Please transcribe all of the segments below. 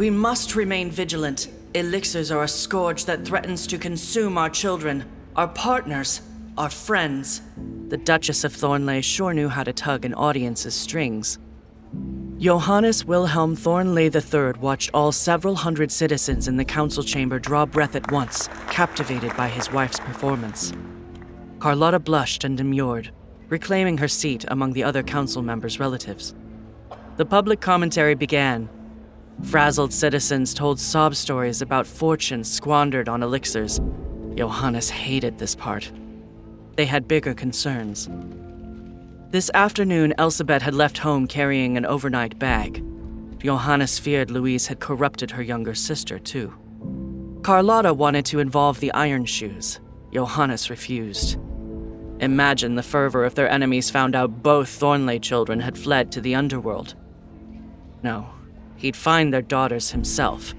We must remain vigilant. Elixirs are a scourge that threatens to consume our children, our partners, our friends. The Duchess of Thornley sure knew how to tug an audience's strings. Johannes Wilhelm Thornley III watched all several hundred citizens in the council chamber draw breath at once, captivated by his wife's performance. Carlotta blushed and demurred, reclaiming her seat among the other council members' relatives. The public commentary began. Frazzled citizens told sob stories about fortunes squandered on elixirs. Johannes hated this part. They had bigger concerns. This afternoon, Elsabet had left home carrying an overnight bag. Johannes feared Louise had corrupted her younger sister, too. Carlotta wanted to involve the Iron Shoes. Johannes refused. Imagine the fervor if their enemies found out both Thornley children had fled to the underworld. No, he'd find their daughters himself.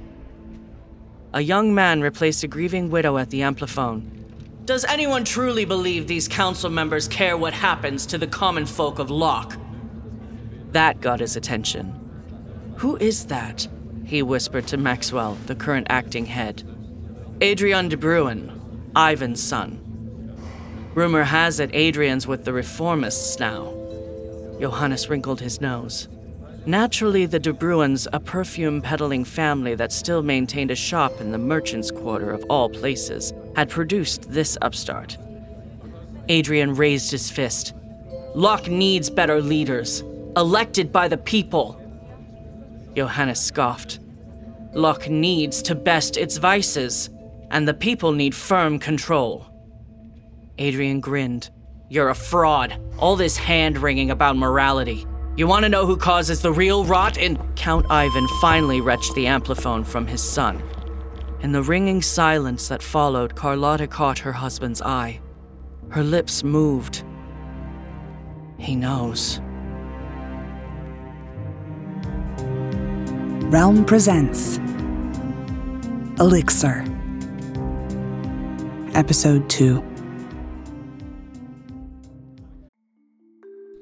A young man replaced a grieving widow at the ampliphone does anyone truly believe these council members care what happens to the common folk of Locke? That got his attention. Who is that? He whispered to Maxwell, the current acting head. Adrian de Bruin, Ivan's son. Rumor has it Adrian's with the reformists now. Johannes wrinkled his nose. Naturally, the De Bruins, a perfume peddling family that still maintained a shop in the merchants' quarter of all places, had produced this upstart. Adrian raised his fist. Locke needs better leaders, elected by the people. Johannes scoffed. Locke needs to best its vices, and the people need firm control. Adrian grinned. You're a fraud. All this hand wringing about morality. You want to know who causes the real rot? And Count Ivan finally wrenched the ampliphone from his son. In the ringing silence that followed, Carlotta caught her husband's eye. Her lips moved. He knows. Realm presents Elixir, Episode 2.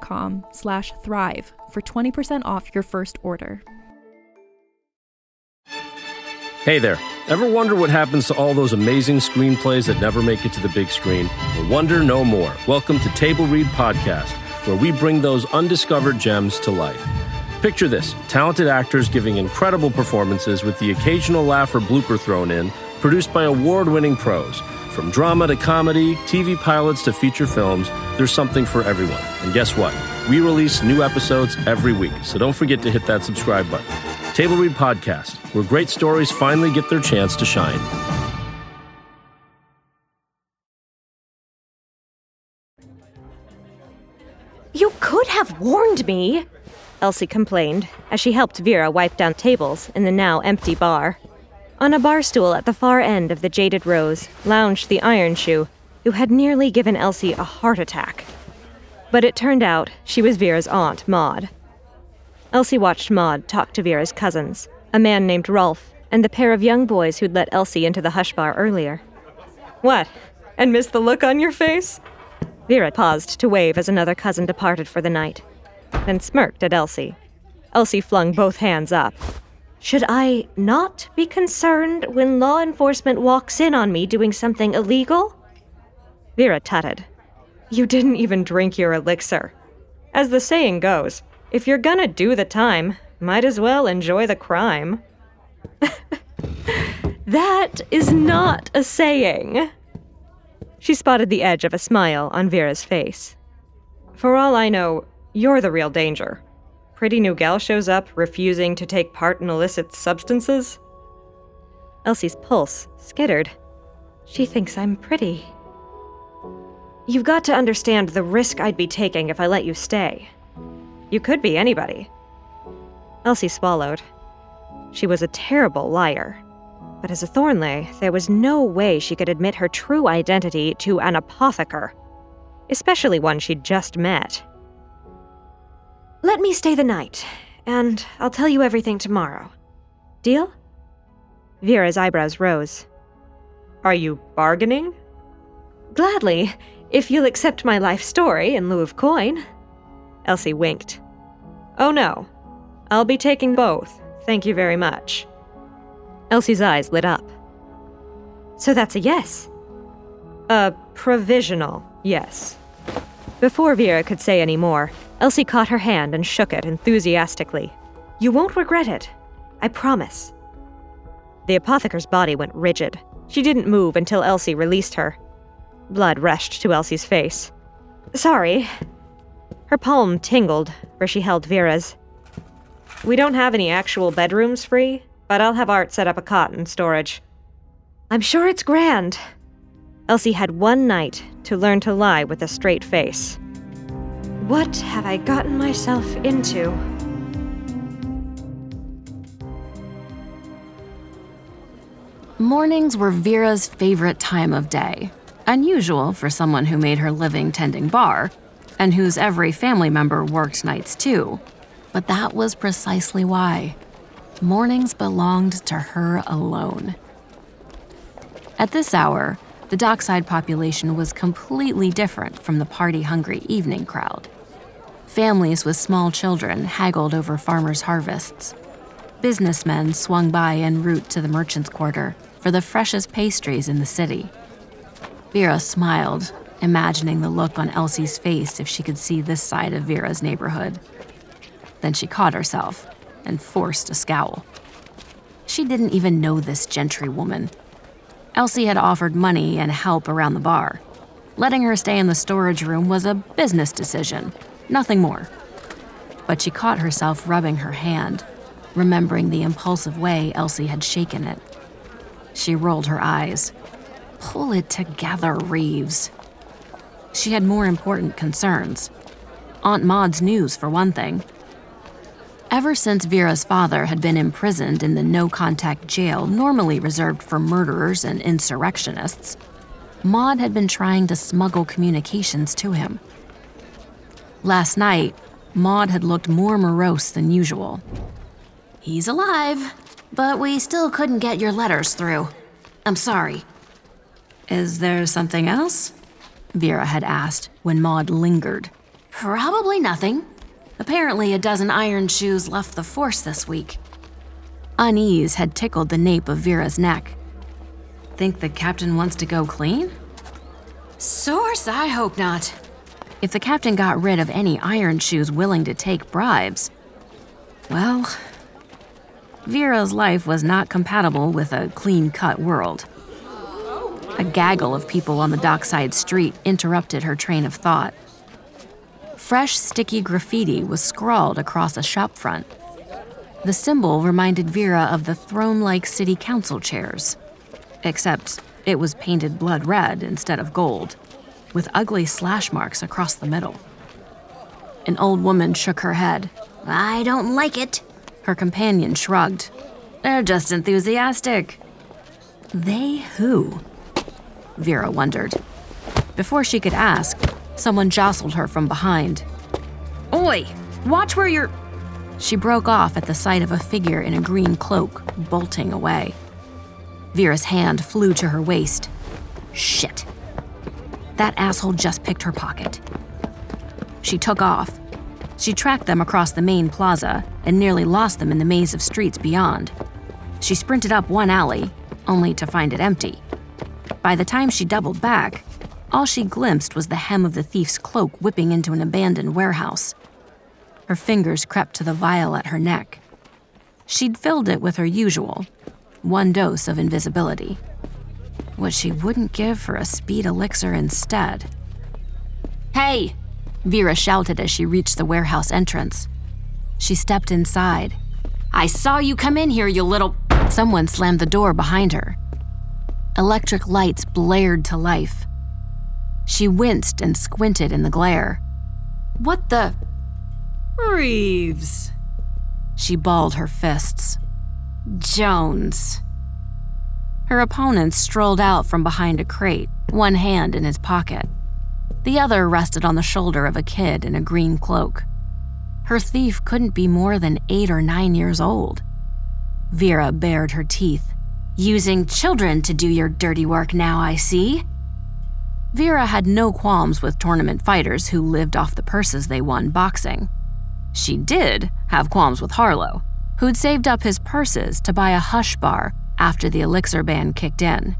com slash thrive for 20% off your first order. Hey there. Ever wonder what happens to all those amazing screenplays that never make it to the big screen? Well, wonder no more. Welcome to Table Read Podcast, where we bring those undiscovered gems to life. Picture this talented actors giving incredible performances with the occasional laugh or blooper thrown in, produced by award winning pros. From drama to comedy, TV pilots to feature films, there's something for everyone. And guess what? We release new episodes every week, so don't forget to hit that subscribe button. Table Read Podcast, where great stories finally get their chance to shine. You could have warned me, Elsie complained as she helped Vera wipe down tables in the now empty bar. On a bar stool at the far end of the jaded Rose lounged the Iron Shoe, who had nearly given Elsie a heart attack. But it turned out she was Vera's aunt, Maud. Elsie watched Maud talk to Vera's cousins, a man named Rolf, and the pair of young boys who'd let Elsie into the hush bar earlier. What? And miss the look on your face? Vera paused to wave as another cousin departed for the night, then smirked at Elsie. Elsie flung both hands up. Should I not be concerned when law enforcement walks in on me doing something illegal? Vera tutted. You didn't even drink your elixir. As the saying goes, if you're gonna do the time, might as well enjoy the crime. that is not a saying. She spotted the edge of a smile on Vera's face. For all I know, you're the real danger. Pretty new gal shows up, refusing to take part in illicit substances. Elsie's pulse skittered. She thinks I'm pretty. You've got to understand the risk I'd be taking if I let you stay. You could be anybody. Elsie swallowed. She was a terrible liar. But as a Thornley, there was no way she could admit her true identity to an apotheker, especially one she'd just met. Let me stay the night, and I'll tell you everything tomorrow. Deal? Vera's eyebrows rose. Are you bargaining? Gladly, if you'll accept my life story in lieu of coin. Elsie winked. Oh no, I'll be taking both, thank you very much. Elsie's eyes lit up. So that's a yes? A provisional yes. Before Vera could say any more, Elsie caught her hand and shook it enthusiastically. You won't regret it. I promise. The apothecary's body went rigid. She didn't move until Elsie released her. Blood rushed to Elsie's face. Sorry. Her palm tingled where she held Vera's. We don't have any actual bedrooms free, but I'll have Art set up a cot in storage. I'm sure it's grand. Elsie had one night to learn to lie with a straight face. What have I gotten myself into? Mornings were Vera's favorite time of day, unusual for someone who made her living tending bar, and whose every family member worked nights too. But that was precisely why. Mornings belonged to her alone. At this hour, the dockside population was completely different from the party hungry evening crowd. Families with small children haggled over farmers' harvests. Businessmen swung by en route to the merchant's quarter for the freshest pastries in the city. Vera smiled, imagining the look on Elsie's face if she could see this side of Vera's neighborhood. Then she caught herself and forced a scowl. She didn't even know this gentry woman. Elsie had offered money and help around the bar. Letting her stay in the storage room was a business decision, nothing more. But she caught herself rubbing her hand, remembering the impulsive way Elsie had shaken it. She rolled her eyes. Pull it together, Reeves. She had more important concerns. Aunt Maud's news, for one thing. Ever since Vera's father had been imprisoned in the no contact jail normally reserved for murderers and insurrectionists, Maud had been trying to smuggle communications to him. Last night, Maud had looked more morose than usual. He's alive, but we still couldn't get your letters through. I'm sorry. Is there something else? Vera had asked when Maud lingered. Probably nothing. Apparently, a dozen iron shoes left the force this week. Unease had tickled the nape of Vera's neck. Think the captain wants to go clean? Source, I hope not. If the captain got rid of any iron shoes willing to take bribes, well, Vera's life was not compatible with a clean cut world. A gaggle of people on the dockside street interrupted her train of thought. Fresh, sticky graffiti was scrawled across a shopfront. The symbol reminded Vera of the throne like city council chairs, except it was painted blood red instead of gold, with ugly slash marks across the middle. An old woman shook her head. I don't like it. Her companion shrugged. They're just enthusiastic. They who? Vera wondered. Before she could ask, Someone jostled her from behind. Oi! Watch where you're. She broke off at the sight of a figure in a green cloak bolting away. Vera's hand flew to her waist. Shit. That asshole just picked her pocket. She took off. She tracked them across the main plaza and nearly lost them in the maze of streets beyond. She sprinted up one alley, only to find it empty. By the time she doubled back, all she glimpsed was the hem of the thief's cloak whipping into an abandoned warehouse. Her fingers crept to the vial at her neck. She'd filled it with her usual one dose of invisibility. What she wouldn't give for a speed elixir instead. Hey! Vera shouted as she reached the warehouse entrance. She stepped inside. I saw you come in here, you little. Someone slammed the door behind her. Electric lights blared to life. She winced and squinted in the glare. What the? Reeves. She balled her fists. Jones. Her opponent strolled out from behind a crate, one hand in his pocket. The other rested on the shoulder of a kid in a green cloak. Her thief couldn't be more than eight or nine years old. Vera bared her teeth. Using children to do your dirty work now, I see. Vera had no qualms with tournament fighters who lived off the purses they won boxing. She did have qualms with Harlow, who'd saved up his purses to buy a hush bar after the elixir ban kicked in.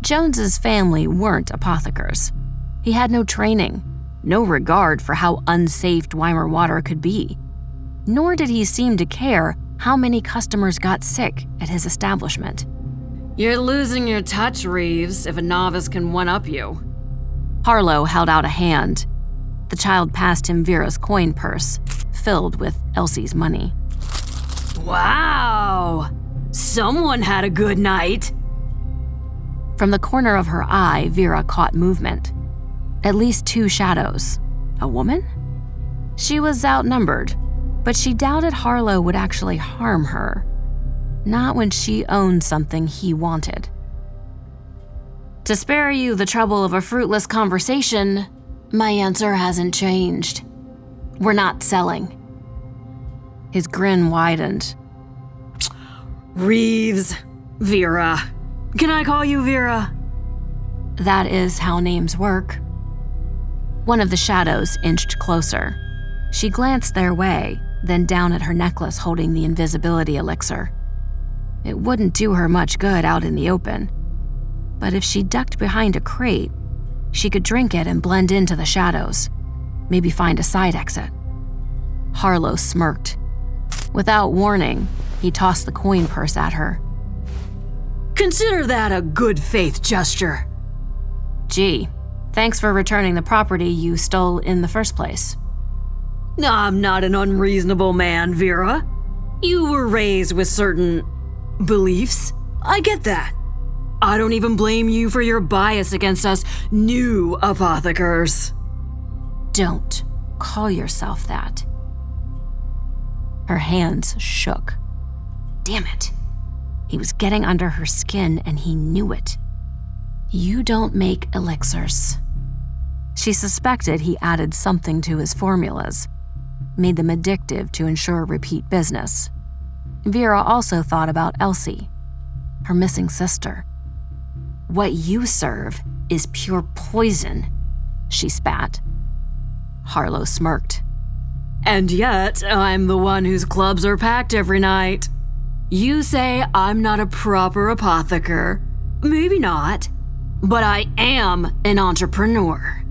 Jones's family weren't apothecars. He had no training, no regard for how unsafe Dwemer water could be. Nor did he seem to care how many customers got sick at his establishment. You're losing your touch, Reeves, if a novice can one up you. Harlow held out a hand. The child passed him Vera's coin purse, filled with Elsie's money. Wow! Someone had a good night! From the corner of her eye, Vera caught movement. At least two shadows. A woman? She was outnumbered, but she doubted Harlow would actually harm her. Not when she owned something he wanted. To spare you the trouble of a fruitless conversation, my answer hasn't changed. We're not selling. His grin widened. Reeves, Vera. Can I call you Vera? That is how names work. One of the shadows inched closer. She glanced their way, then down at her necklace holding the invisibility elixir. It wouldn't do her much good out in the open. But if she ducked behind a crate, she could drink it and blend into the shadows. Maybe find a side exit. Harlow smirked. Without warning, he tossed the coin purse at her. Consider that a good faith gesture. Gee, thanks for returning the property you stole in the first place. I'm not an unreasonable man, Vera. You were raised with certain beliefs. I get that. I don't even blame you for your bias against us new apothecars. Don't call yourself that. Her hands shook. Damn it. He was getting under her skin and he knew it. You don't make elixirs. She suspected he added something to his formulas, made them addictive to ensure repeat business. Vera also thought about Elsie, her missing sister. What you serve is pure poison, she spat. Harlow smirked. And yet, I'm the one whose clubs are packed every night. You say I'm not a proper apotheker. Maybe not. But I am an entrepreneur.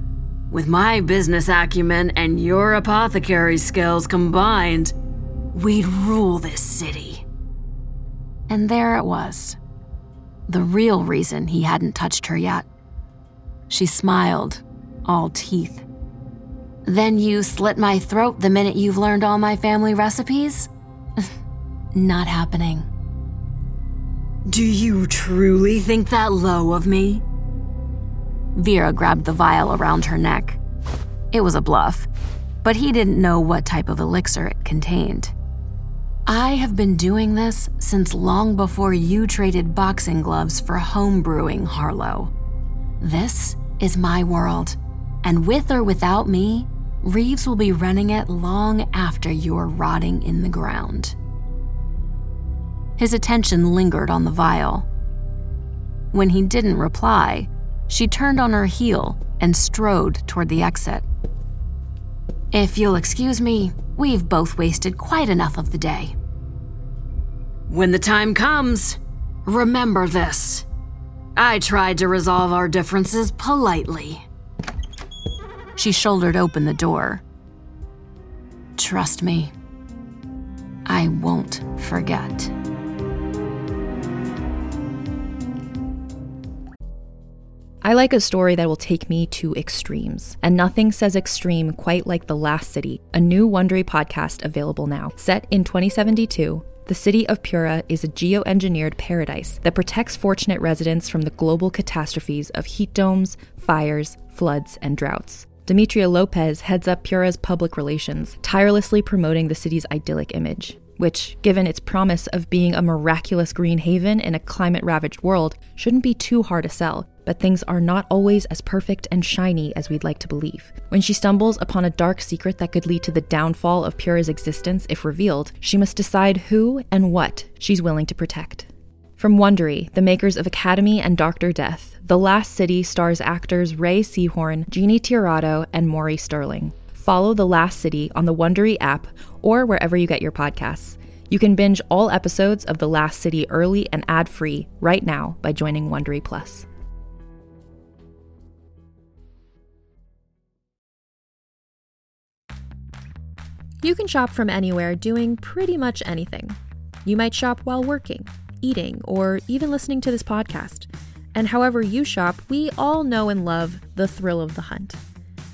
With my business acumen and your apothecary skills combined, we'd rule this city. And there it was. The real reason he hadn't touched her yet. She smiled, all teeth. Then you slit my throat the minute you've learned all my family recipes? Not happening. Do you truly think that low of me? Vera grabbed the vial around her neck. It was a bluff, but he didn't know what type of elixir it contained. I have been doing this since long before you traded boxing gloves for home brewing, Harlow. This is my world, and with or without me, Reeves will be running it long after you're rotting in the ground. His attention lingered on the vial. When he didn't reply, She turned on her heel and strode toward the exit. If you'll excuse me, we've both wasted quite enough of the day. When the time comes, remember this. I tried to resolve our differences politely. She shouldered open the door. Trust me, I won't forget. I like a story that will take me to extremes, and nothing says extreme quite like The Last City, a new Wondery podcast available now. Set in 2072, the city of Pura is a geoengineered paradise that protects fortunate residents from the global catastrophes of heat domes, fires, floods, and droughts. Demetria Lopez heads up Pura's public relations, tirelessly promoting the city's idyllic image, which, given its promise of being a miraculous green haven in a climate ravaged world, shouldn't be too hard to sell. But things are not always as perfect and shiny as we'd like to believe. When she stumbles upon a dark secret that could lead to the downfall of Pura's existence if revealed, she must decide who and what she's willing to protect. From Wondery, the makers of Academy and Doctor Death, The Last City stars actors Ray Seahorn, Jeannie Tirado, and Maury Sterling. Follow The Last City on the Wondery app or wherever you get your podcasts. You can binge all episodes of The Last City early and ad-free right now by joining Wondery Plus. You can shop from anywhere doing pretty much anything. You might shop while working, eating, or even listening to this podcast. And however you shop, we all know and love the thrill of the hunt.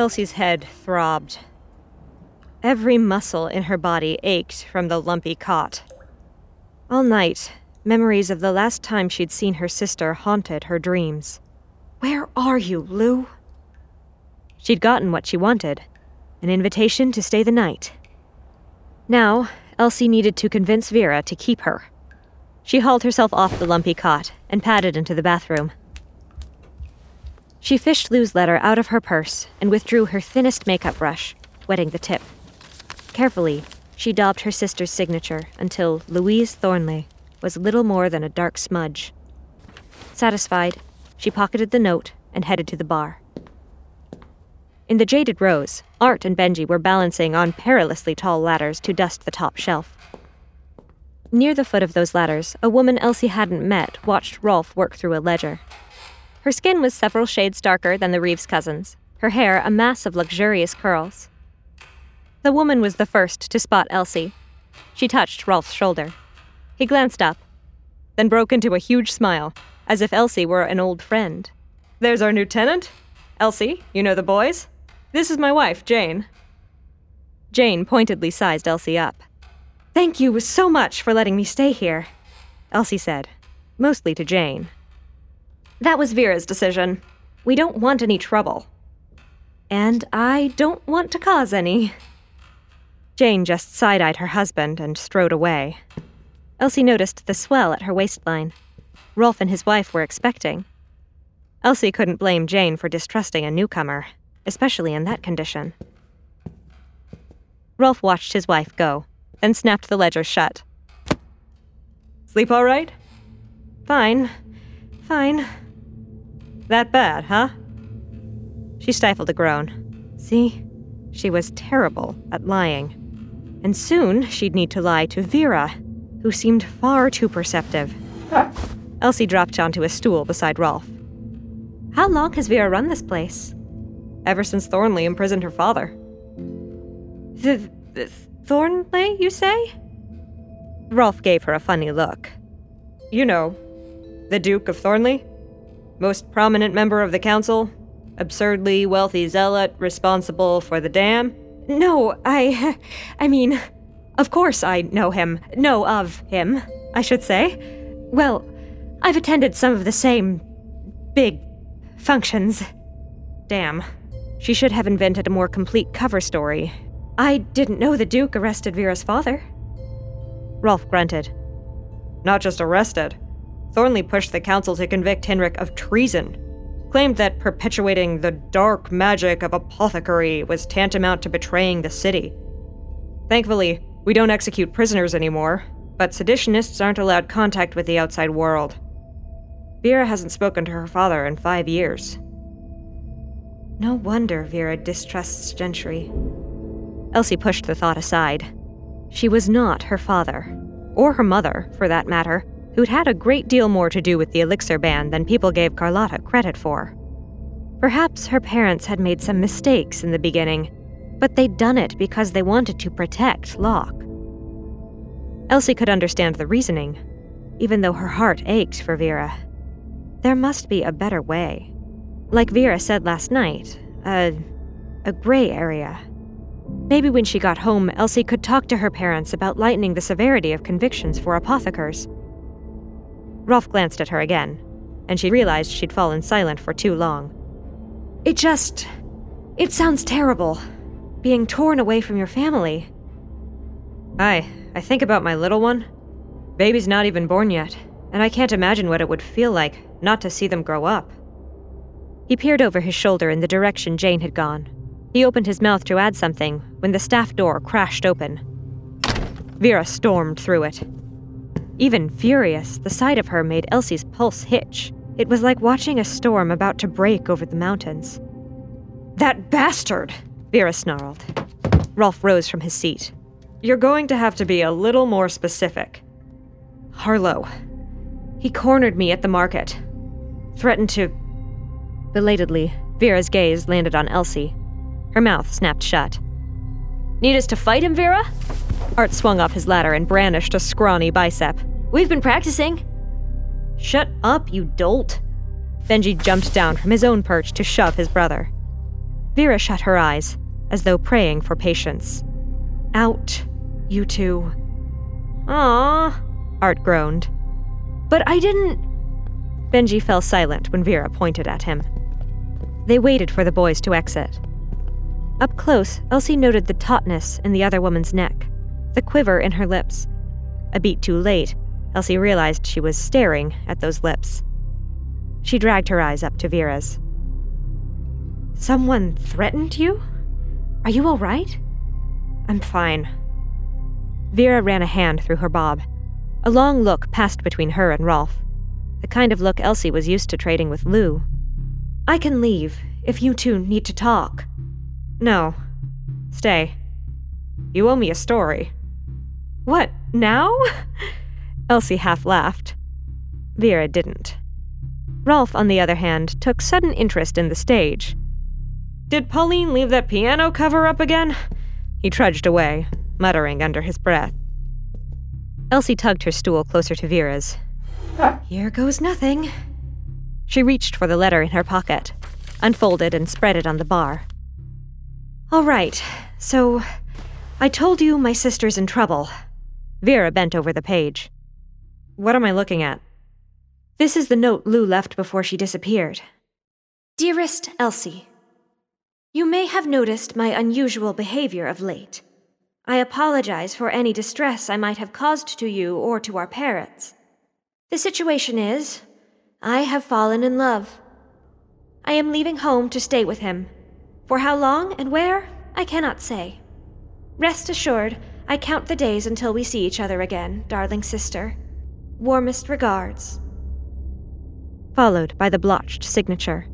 Elsie's head throbbed. Every muscle in her body ached from the lumpy cot. All night, memories of the last time she'd seen her sister haunted her dreams. Where are you, Lou? She'd gotten what she wanted an invitation to stay the night. Now, Elsie needed to convince Vera to keep her. She hauled herself off the lumpy cot and padded into the bathroom. She fished Lou's letter out of her purse and withdrew her thinnest makeup brush, wetting the tip. Carefully, she daubed her sister's signature until Louise Thornley was little more than a dark smudge. Satisfied, she pocketed the note and headed to the bar. In the Jaded Rose, Art and Benji were balancing on perilously tall ladders to dust the top shelf. Near the foot of those ladders, a woman Elsie hadn't met watched Rolf work through a ledger. Her skin was several shades darker than the Reeves cousins, her hair a mass of luxurious curls. The woman was the first to spot Elsie. She touched Rolf's shoulder. He glanced up, then broke into a huge smile, as if Elsie were an old friend. There's our new tenant. Elsie, you know the boys? This is my wife, Jane. Jane pointedly sized Elsie up. Thank you so much for letting me stay here, Elsie said, mostly to Jane. That was Vera's decision. We don't want any trouble. And I don't want to cause any. Jane just side eyed her husband and strode away. Elsie noticed the swell at her waistline. Rolf and his wife were expecting. Elsie couldn't blame Jane for distrusting a newcomer, especially in that condition. Rolf watched his wife go, then snapped the ledger shut. Sleep all right? Fine. Fine. That bad, huh? She stifled a groan. See? She was terrible at lying. And soon she'd need to lie to Vera, who seemed far too perceptive. Elsie dropped onto a stool beside Rolf. How long has Vera run this place? Ever since Thornley imprisoned her father. The, the Thornley, you say? Rolf gave her a funny look. You know, the Duke of Thornley? Most prominent member of the council? Absurdly wealthy zealot responsible for the dam? No, I. I mean, of course I know him. Know of him, I should say. Well, I've attended some of the same big functions. Damn. She should have invented a more complete cover story. I didn't know the Duke arrested Vera's father. Rolf grunted. Not just arrested. Thornley pushed the council to convict Henrik of treason. Claimed that perpetuating the dark magic of apothecary was tantamount to betraying the city. Thankfully, we don't execute prisoners anymore, but seditionists aren't allowed contact with the outside world. Vera hasn't spoken to her father in five years. No wonder Vera distrusts Gentry. Elsie pushed the thought aside. She was not her father, or her mother, for that matter, who'd had a great deal more to do with the elixir ban than people gave Carlotta credit for. Perhaps her parents had made some mistakes in the beginning, but they'd done it because they wanted to protect Locke. Elsie could understand the reasoning, even though her heart ached for Vera. There must be a better way. Like Vera said last night, a, a gray area. Maybe when she got home, Elsie could talk to her parents about lightening the severity of convictions for apothecars. Rolf glanced at her again, and she realized she'd fallen silent for too long. It just. It sounds terrible. Being torn away from your family. I, I think about my little one. Baby's not even born yet, and I can't imagine what it would feel like not to see them grow up. He peered over his shoulder in the direction Jane had gone. He opened his mouth to add something when the staff door crashed open. Vera stormed through it. Even furious, the sight of her made Elsie's pulse hitch. It was like watching a storm about to break over the mountains. That bastard! Vera snarled. Rolf rose from his seat. You're going to have to be a little more specific. Harlow. He cornered me at the market. Threatened to. Belatedly, Vera's gaze landed on Elsie. Her mouth snapped shut. Need us to fight him, Vera? Art swung off his ladder and brandished a scrawny bicep. We've been practicing. Shut up, you dolt. Benji jumped down from his own perch to shove his brother. Vera shut her eyes, as though praying for patience. Out, you two. Ah, Art groaned. But I didn't. Benji fell silent when Vera pointed at him. They waited for the boys to exit. Up close, Elsie noted the tautness in the other woman's neck, the quiver in her lips. A beat too late, Elsie realized she was staring at those lips. She dragged her eyes up to Vera's. Someone threatened you? Are you all right? I'm fine. Vera ran a hand through her bob. A long look passed between her and Rolf, the kind of look Elsie was used to trading with Lou. I can leave if you two need to talk. No. Stay. You owe me a story. What, now? Elsie half laughed. Vera didn't. Rolf, on the other hand, took sudden interest in the stage. Did Pauline leave that piano cover up again? He trudged away, muttering under his breath. Elsie tugged her stool closer to Vera's. Here goes nothing. She reached for the letter in her pocket, unfolded and spread it on the bar. All right, so I told you my sister's in trouble. Vera bent over the page. What am I looking at? This is the note Lou left before she disappeared. Dearest Elsie, You may have noticed my unusual behavior of late. I apologize for any distress I might have caused to you or to our parents. The situation is, I have fallen in love. I am leaving home to stay with him. For how long and where, I cannot say. Rest assured, I count the days until we see each other again, darling sister. Warmest regards. Followed by the blotched signature.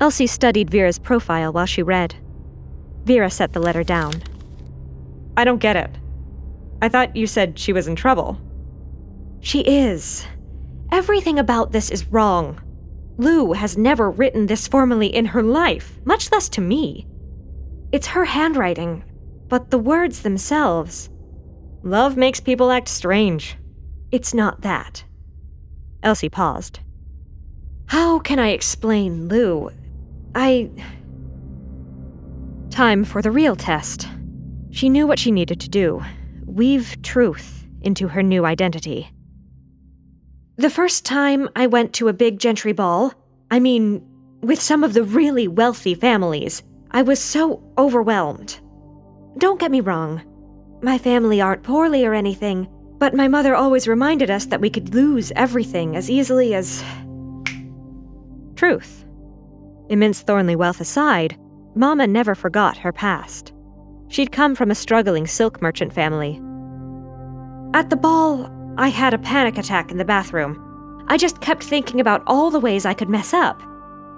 Elsie studied Vera's profile while she read. Vera set the letter down. I don't get it. I thought you said she was in trouble. She is. Everything about this is wrong. Lou has never written this formally in her life, much less to me. It's her handwriting. But the words themselves. Love makes people act strange. It's not that. Elsie paused. How can I explain Lou? I. Time for the real test. She knew what she needed to do weave truth into her new identity. The first time I went to a big gentry ball, I mean, with some of the really wealthy families, I was so overwhelmed. Don't get me wrong, my family aren't poorly or anything, but my mother always reminded us that we could lose everything as easily as. Truth. Immense Thornley wealth aside, Mama never forgot her past. She'd come from a struggling silk merchant family. At the ball, I had a panic attack in the bathroom. I just kept thinking about all the ways I could mess up,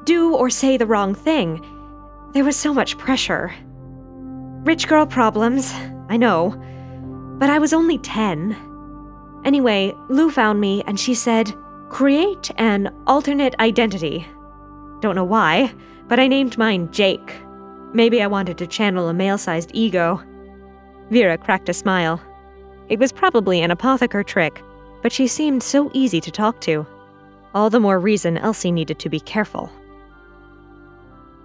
do or say the wrong thing. There was so much pressure. Rich girl problems, I know, but I was only 10. Anyway, Lou found me and she said, create an alternate identity. Don't know why, but I named mine Jake. Maybe I wanted to channel a male sized ego. Vera cracked a smile. It was probably an apothecary trick, but she seemed so easy to talk to. All the more reason Elsie needed to be careful.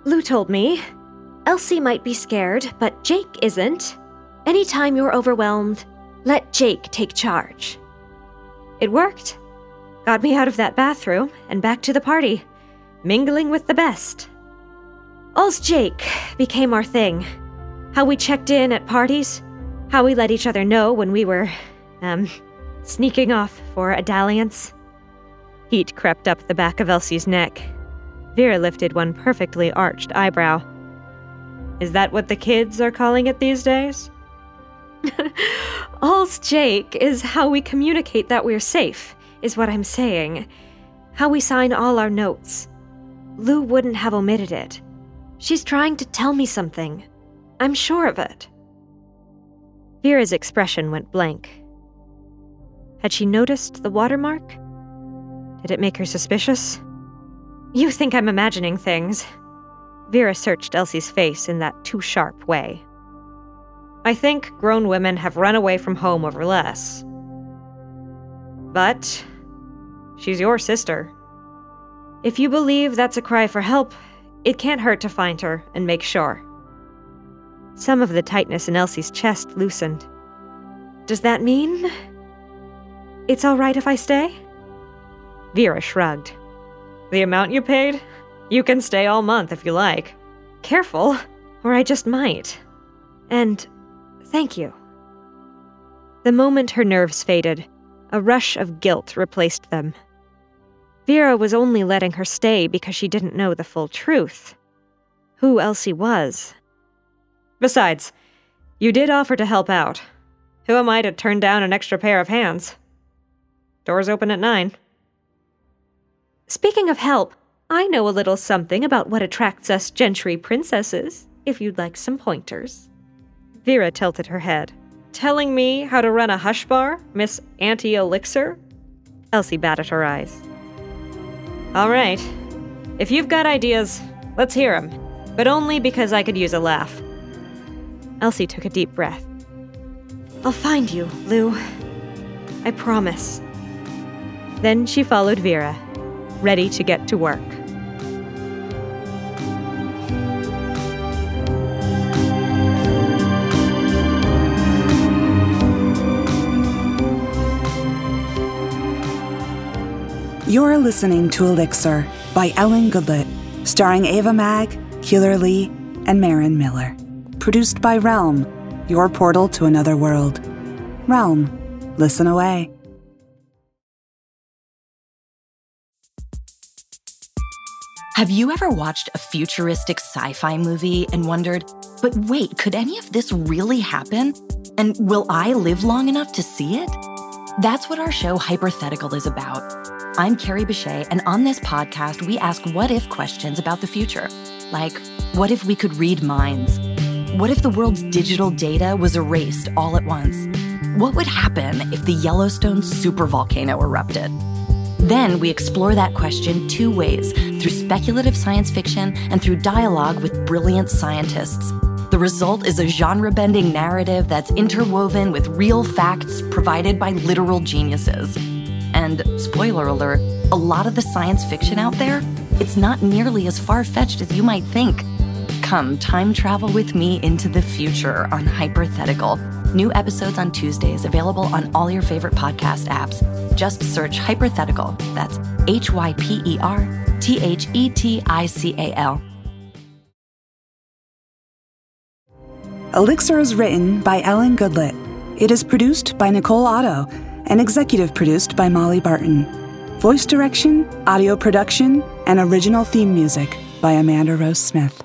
Lou told me Elsie might be scared, but Jake isn't. Anytime you're overwhelmed, let Jake take charge. It worked. Got me out of that bathroom and back to the party, mingling with the best. All's Jake became our thing. How we checked in at parties, how we let each other know when we were, um, sneaking off for a dalliance. Heat crept up the back of Elsie's neck. Vera lifted one perfectly arched eyebrow. Is that what the kids are calling it these days? All's Jake is how we communicate that we're safe, is what I'm saying. How we sign all our notes. Lou wouldn't have omitted it. She's trying to tell me something. I'm sure of it. Vera's expression went blank. Had she noticed the watermark? Did it make her suspicious? You think I'm imagining things. Vera searched Elsie's face in that too sharp way. I think grown women have run away from home over less. But she's your sister. If you believe that's a cry for help, it can't hurt to find her and make sure. Some of the tightness in Elsie's chest loosened. Does that mean it's all right if I stay? Vera shrugged. The amount you paid? You can stay all month if you like. Careful, or I just might. And thank you. The moment her nerves faded, a rush of guilt replaced them. Vera was only letting her stay because she didn't know the full truth. Who Elsie was. Besides, you did offer to help out. Who am I to turn down an extra pair of hands? Doors open at nine. Speaking of help, I know a little something about what attracts us gentry princesses, if you'd like some pointers. Vera tilted her head. Telling me how to run a hush bar, Miss Anti Elixir? Elsie batted her eyes. All right. If you've got ideas, let's hear them. But only because I could use a laugh. Elsie took a deep breath. I'll find you, Lou. I promise. Then she followed Vera, ready to get to work. You're listening to Elixir by Ellen Goodlett, starring Ava Mag, Keeler Lee, and Marin Miller. Produced by Realm, your portal to another world. Realm, listen away. Have you ever watched a futuristic sci fi movie and wondered, but wait, could any of this really happen? And will I live long enough to see it? That's what our show Hypothetical is about. I'm Carrie Bechet, and on this podcast, we ask what if questions about the future. Like, what if we could read minds? What if the world's digital data was erased all at once? What would happen if the Yellowstone supervolcano erupted? Then we explore that question two ways through speculative science fiction and through dialogue with brilliant scientists. The result is a genre bending narrative that's interwoven with real facts provided by literal geniuses. And, spoiler alert, a lot of the science fiction out there, it's not nearly as far fetched as you might think. Come time travel with me into the future on Hyperthetical. New episodes on Tuesdays available on all your favorite podcast apps. Just search Hyperthetical. That's H Y P E R T H E T I C A L. Elixir is written by Ellen Goodlett. It is produced by Nicole Otto and executive produced by Molly Barton. Voice direction, audio production, and original theme music by Amanda Rose Smith.